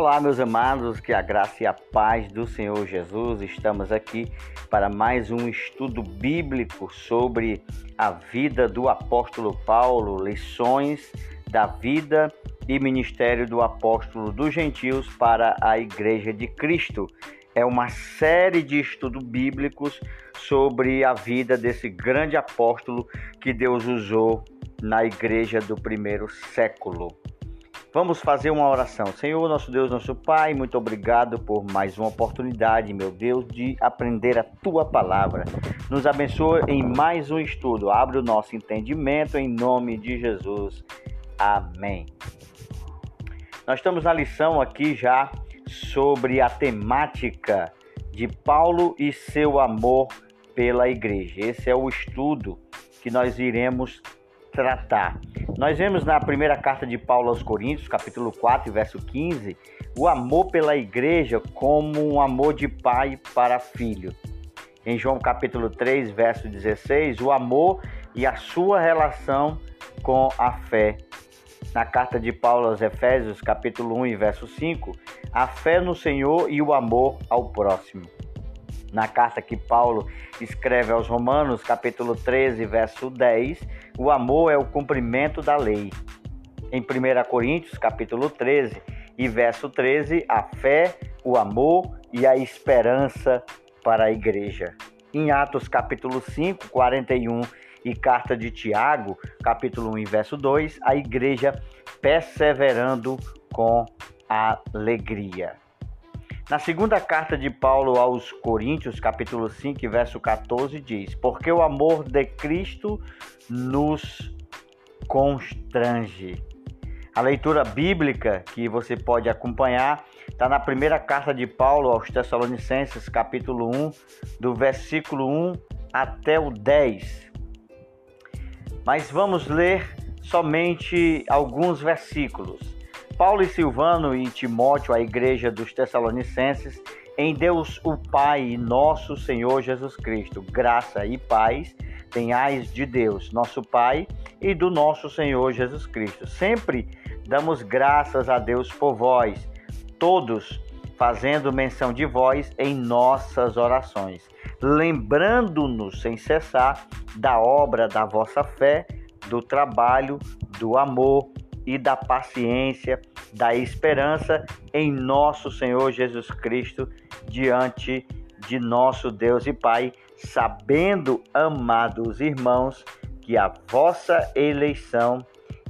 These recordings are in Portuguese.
Olá, meus amados, que a graça e a paz do Senhor Jesus. Estamos aqui para mais um estudo bíblico sobre a vida do apóstolo Paulo, lições da vida e ministério do apóstolo dos gentios para a igreja de Cristo. É uma série de estudos bíblicos sobre a vida desse grande apóstolo que Deus usou na igreja do primeiro século. Vamos fazer uma oração. Senhor, nosso Deus, nosso Pai, muito obrigado por mais uma oportunidade, meu Deus, de aprender a tua palavra. Nos abençoa em mais um estudo. Abre o nosso entendimento em nome de Jesus. Amém. Nós estamos na lição aqui já sobre a temática de Paulo e seu amor pela igreja. Esse é o estudo que nós iremos tratar. Nós vemos na primeira carta de Paulo aos Coríntios, capítulo 4, verso 15, o amor pela igreja como um amor de pai para filho. Em João capítulo 3, verso 16, o amor e a sua relação com a fé. Na carta de Paulo aos Efésios, capítulo 1 verso 5, a fé no Senhor e o amor ao próximo. Na carta que Paulo escreve aos Romanos, capítulo 13, verso 10, o amor é o cumprimento da lei. Em 1 Coríntios, capítulo 13 e verso 13, a fé, o amor e a esperança para a igreja. Em Atos, capítulo 5, 41 e carta de Tiago, capítulo 1 e verso 2, a igreja perseverando com alegria. Na segunda carta de Paulo aos Coríntios, capítulo 5, verso 14, diz: Porque o amor de Cristo nos constrange. A leitura bíblica que você pode acompanhar está na primeira carta de Paulo aos Tessalonicenses, capítulo 1, do versículo 1 até o 10. Mas vamos ler somente alguns versículos. Paulo e Silvano e Timóteo, a igreja dos Tessalonicenses, em Deus o Pai e nosso Senhor Jesus Cristo, graça e paz tenhais de Deus, nosso Pai, e do nosso Senhor Jesus Cristo. Sempre damos graças a Deus por vós, todos fazendo menção de vós em nossas orações, lembrando-nos sem cessar da obra da vossa fé, do trabalho, do amor e da paciência, da esperança em nosso Senhor Jesus Cristo diante de nosso Deus e Pai, sabendo, amados irmãos, que a vossa eleição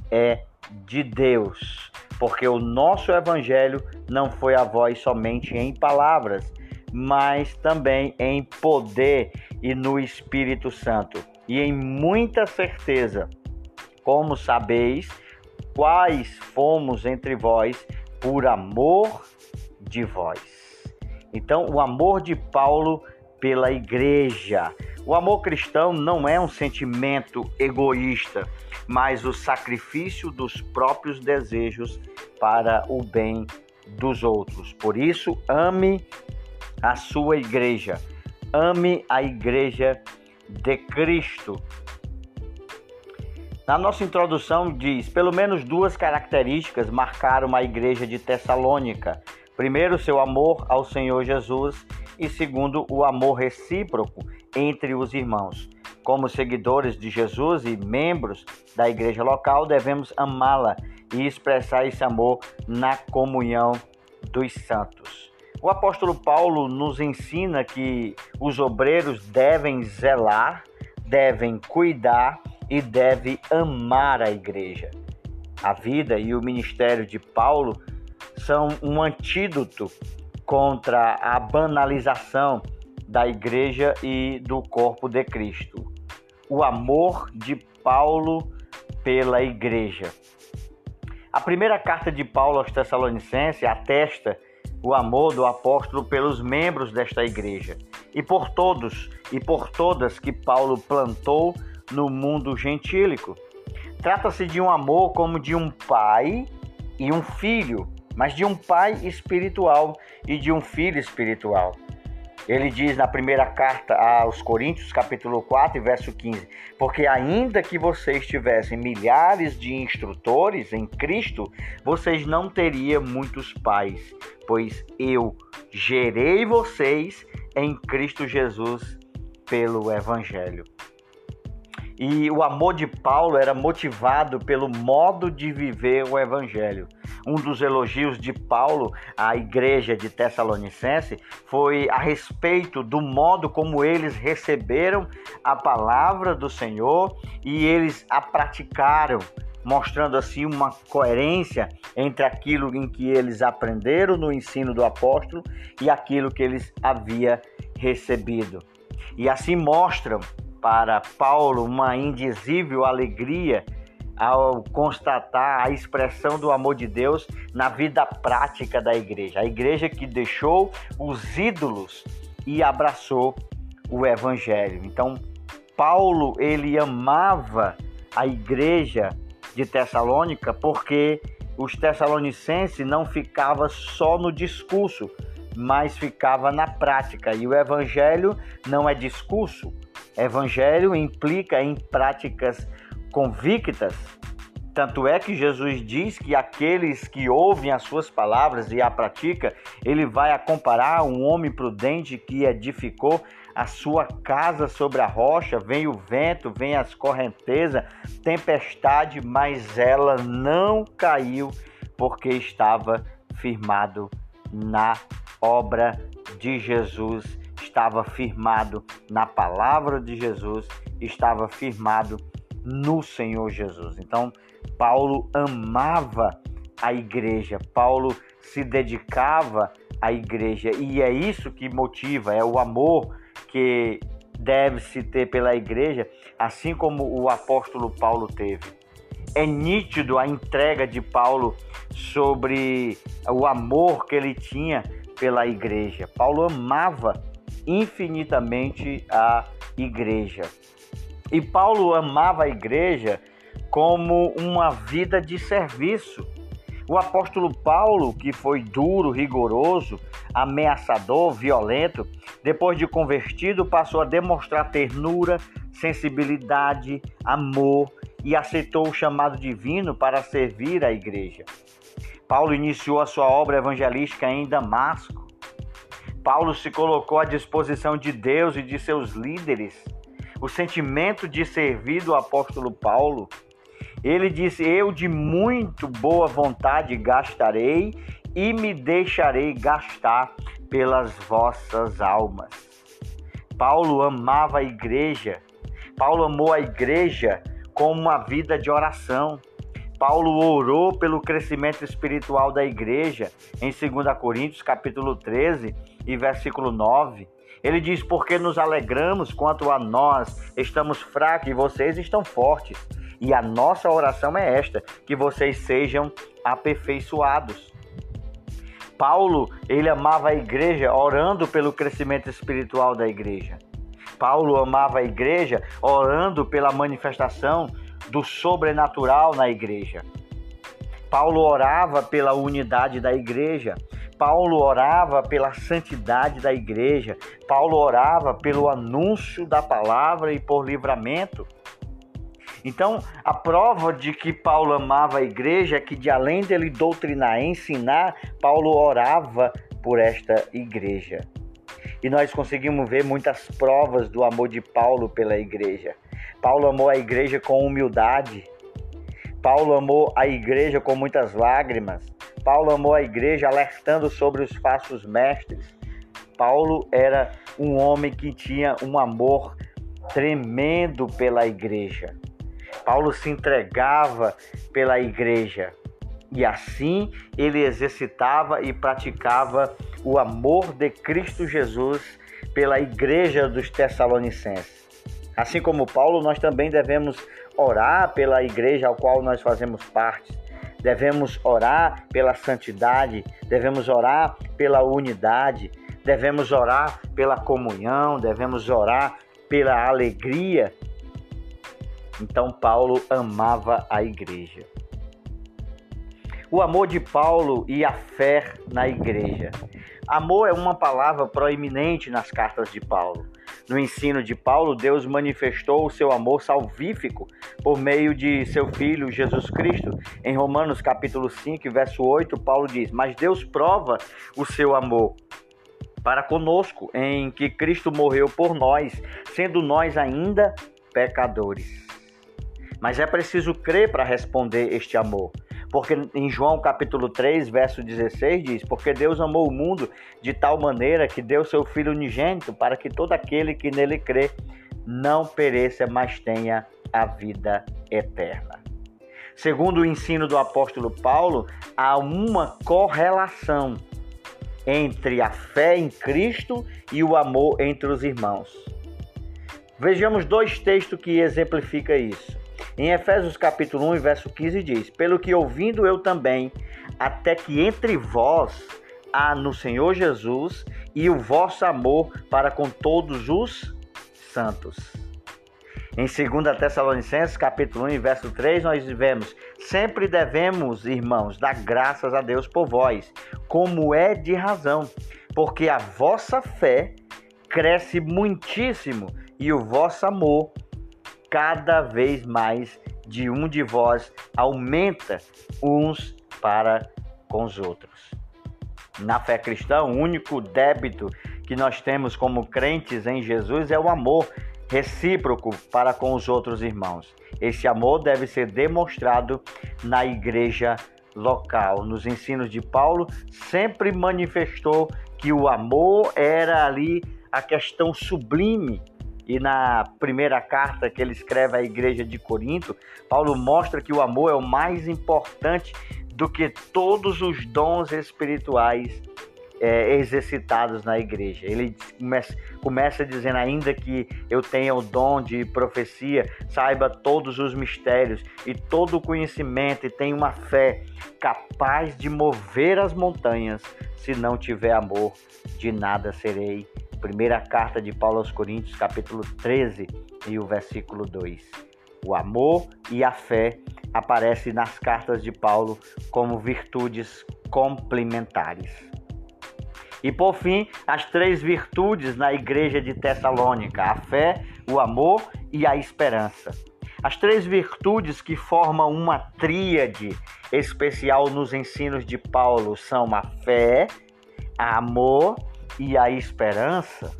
é de Deus, porque o nosso evangelho não foi a vós somente em palavras, mas também em poder e no Espírito Santo, e em muita certeza, como sabeis, quais fomos entre vós por amor de vós. Então, o amor de Paulo pela igreja. O amor cristão não é um sentimento egoísta, mas o sacrifício dos próprios desejos para o bem dos outros. Por isso, ame a sua igreja. Ame a igreja de Cristo, na nossa introdução diz: pelo menos duas características marcaram a igreja de Tessalônica. Primeiro, seu amor ao Senhor Jesus e segundo, o amor recíproco entre os irmãos. Como seguidores de Jesus e membros da igreja local, devemos amá-la e expressar esse amor na comunhão dos santos. O apóstolo Paulo nos ensina que os obreiros devem zelar, devem cuidar e deve amar a igreja. A vida e o ministério de Paulo são um antídoto contra a banalização da igreja e do corpo de Cristo. O amor de Paulo pela igreja. A primeira carta de Paulo aos Tessalonicenses atesta o amor do apóstolo pelos membros desta igreja e por todos e por todas que Paulo plantou no mundo gentílico. Trata-se de um amor como de um pai e um filho, mas de um pai espiritual e de um filho espiritual. Ele diz na primeira carta aos Coríntios, capítulo 4, verso 15: Porque ainda que vocês tivessem milhares de instrutores em Cristo, vocês não teriam muitos pais, pois eu gerei vocês em Cristo Jesus pelo Evangelho. E o amor de Paulo era motivado pelo modo de viver o Evangelho um dos elogios de Paulo à igreja de Tessalonicense foi a respeito do modo como eles receberam a palavra do Senhor e eles a praticaram, mostrando assim uma coerência entre aquilo em que eles aprenderam no ensino do apóstolo e aquilo que eles havia recebido. E assim mostram para Paulo uma indizível alegria ao constatar a expressão do amor de Deus na vida prática da igreja. A igreja que deixou os ídolos e abraçou o evangelho. Então, Paulo, ele amava a igreja de Tessalônica porque os tessalonicenses não ficava só no discurso, mas ficava na prática. E o evangelho não é discurso. Evangelho implica em práticas convictas. Tanto é que Jesus diz que aqueles que ouvem as suas palavras e a pratica, ele vai a comparar um homem prudente que edificou a sua casa sobre a rocha, vem o vento, vem as correntezas, tempestade, mas ela não caiu porque estava firmado na obra de Jesus, estava firmado na palavra de Jesus, estava firmado no Senhor Jesus. Então, Paulo amava a igreja, Paulo se dedicava à igreja e é isso que motiva, é o amor que deve se ter pela igreja, assim como o apóstolo Paulo teve. É nítido a entrega de Paulo sobre o amor que ele tinha pela igreja. Paulo amava infinitamente a igreja. E Paulo amava a igreja como uma vida de serviço. O apóstolo Paulo, que foi duro, rigoroso, ameaçador, violento, depois de convertido, passou a demonstrar ternura, sensibilidade, amor e aceitou o chamado divino para servir a igreja. Paulo iniciou a sua obra evangelística em Damasco. Paulo se colocou à disposição de Deus e de seus líderes o sentimento de servir do apóstolo Paulo. Ele disse: Eu de muito boa vontade gastarei e me deixarei gastar pelas vossas almas. Paulo amava a igreja. Paulo amou a igreja com uma vida de oração. Paulo orou pelo crescimento espiritual da igreja em 2 Coríntios capítulo 13 e versículo 9. Ele diz: Porque nos alegramos quanto a nós estamos fracos e vocês estão fortes. E a nossa oração é esta: que vocês sejam aperfeiçoados. Paulo, ele amava a igreja orando pelo crescimento espiritual da igreja. Paulo amava a igreja orando pela manifestação do sobrenatural na igreja. Paulo orava pela unidade da igreja. Paulo orava pela santidade da igreja, Paulo orava pelo anúncio da palavra e por livramento. Então, a prova de que Paulo amava a igreja é que, de além dele doutrinar e ensinar, Paulo orava por esta igreja. E nós conseguimos ver muitas provas do amor de Paulo pela igreja. Paulo amou a igreja com humildade. Paulo amou a igreja com muitas lágrimas. Paulo amou a igreja alertando sobre os falsos mestres. Paulo era um homem que tinha um amor tremendo pela igreja. Paulo se entregava pela igreja e assim ele exercitava e praticava o amor de Cristo Jesus pela igreja dos Tessalonicenses. Assim como Paulo, nós também devemos orar pela igreja ao qual nós fazemos parte devemos orar pela santidade, devemos orar pela unidade, devemos orar pela comunhão, devemos orar pela alegria. Então, Paulo amava a igreja. O amor de Paulo e a fé na igreja. Amor é uma palavra proeminente nas cartas de Paulo. No ensino de Paulo, Deus manifestou o seu amor salvífico por meio de seu filho Jesus Cristo. Em Romanos capítulo 5, verso 8, Paulo diz: "Mas Deus prova o seu amor para conosco em que Cristo morreu por nós, sendo nós ainda pecadores." Mas é preciso crer para responder este amor. Porque em João capítulo 3, verso 16 diz: Porque Deus amou o mundo de tal maneira que deu seu Filho unigênito para que todo aquele que nele crê não pereça, mas tenha a vida eterna. Segundo o ensino do apóstolo Paulo, há uma correlação entre a fé em Cristo e o amor entre os irmãos. Vejamos dois textos que exemplificam isso. Em Efésios capítulo 1, verso 15 diz: Pelo que ouvindo eu também, até que entre vós há no Senhor Jesus e o vosso amor para com todos os santos. Em 2 Tessalonicenses, capítulo 1, verso 3, nós vemos: Sempre devemos, irmãos, dar graças a Deus por vós, como é de razão, porque a vossa fé cresce muitíssimo e o vosso amor cada vez mais de um de vós aumenta uns para com os outros. Na fé cristã, o único débito que nós temos como crentes em Jesus é o amor recíproco para com os outros irmãos. Esse amor deve ser demonstrado na igreja local. Nos ensinos de Paulo, sempre manifestou que o amor era ali a questão sublime e na primeira carta que ele escreve à igreja de Corinto, Paulo mostra que o amor é o mais importante do que todos os dons espirituais é, exercitados na igreja. Ele começa, começa dizendo ainda que eu tenha o dom de profecia, saiba todos os mistérios e todo o conhecimento e tenha uma fé capaz de mover as montanhas. Se não tiver amor, de nada serei Primeira carta de Paulo aos Coríntios, capítulo 13 e o versículo 2. O amor e a fé aparecem nas cartas de Paulo como virtudes complementares. E por fim, as três virtudes na igreja de Tessalônica: a fé, o amor e a esperança. As três virtudes que formam uma tríade especial nos ensinos de Paulo são a fé, amor e a esperança,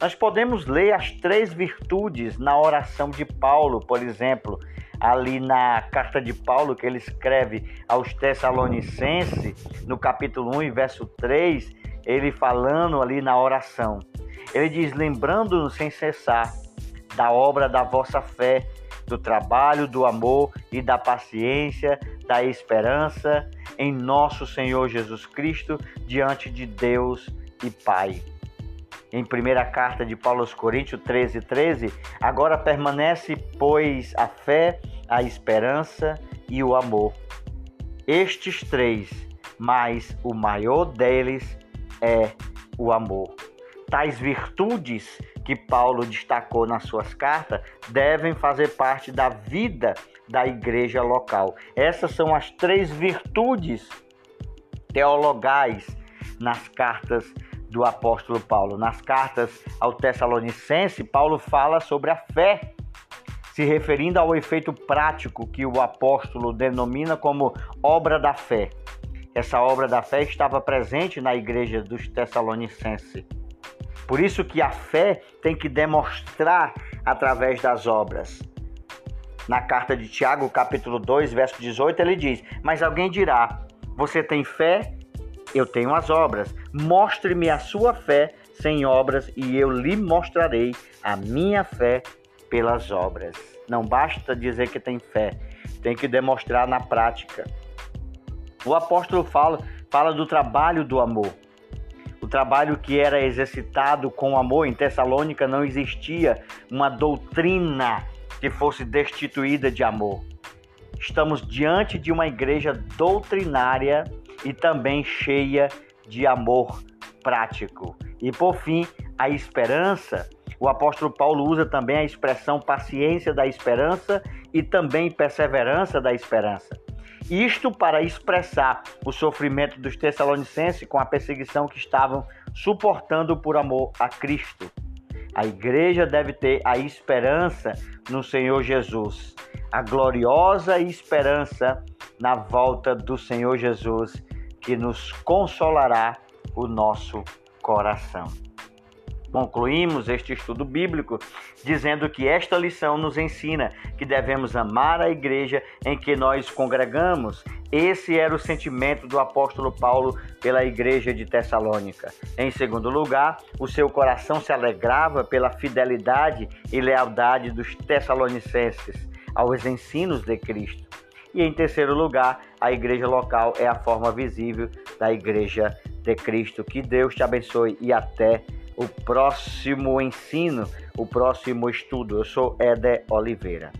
nós podemos ler as três virtudes na oração de Paulo, por exemplo, ali na carta de Paulo que ele escreve aos Tessalonicenses, no capítulo 1 verso 3, ele falando ali na oração. Ele diz: Lembrando-nos sem cessar da obra da vossa fé, do trabalho, do amor e da paciência, da esperança em nosso Senhor Jesus Cristo diante de Deus e Pai. Em primeira carta de Paulo aos Coríntios 13, 13, agora permanece, pois, a fé, a esperança e o amor. Estes três, mas o maior deles é o amor. Tais virtudes que Paulo destacou nas suas cartas devem fazer parte da vida da igreja local. Essas são as três virtudes teologais nas cartas do apóstolo Paulo. Nas cartas ao Tessalonicense, Paulo fala sobre a fé, se referindo ao efeito prático que o apóstolo denomina como obra da fé. Essa obra da fé estava presente na igreja dos Tessalonicenses. Por isso que a fé tem que demonstrar através das obras. Na carta de Tiago, capítulo 2, verso 18, ele diz: Mas alguém dirá: Você tem fé eu tenho as obras. Mostre-me a sua fé sem obras, e eu lhe mostrarei a minha fé pelas obras. Não basta dizer que tem fé, tem que demonstrar na prática. O apóstolo fala, fala do trabalho do amor. O trabalho que era exercitado com amor em Tessalônica não existia uma doutrina que fosse destituída de amor. Estamos diante de uma igreja doutrinária e também cheia de amor prático. E por fim, a esperança. O apóstolo Paulo usa também a expressão paciência da esperança e também perseverança da esperança. Isto para expressar o sofrimento dos Tessalonicenses com a perseguição que estavam suportando por amor a Cristo. A igreja deve ter a esperança no Senhor Jesus, a gloriosa esperança na volta do Senhor Jesus, que nos consolará o nosso coração. Concluímos este estudo bíblico dizendo que esta lição nos ensina que devemos amar a igreja em que nós congregamos. Esse era o sentimento do apóstolo Paulo pela igreja de Tessalônica. Em segundo lugar, o seu coração se alegrava pela fidelidade e lealdade dos tessalonicenses aos ensinos de Cristo. E em terceiro lugar, a igreja local é a forma visível da igreja de Cristo. Que Deus te abençoe e até o próximo ensino, o próximo estudo. Eu sou Éder Oliveira.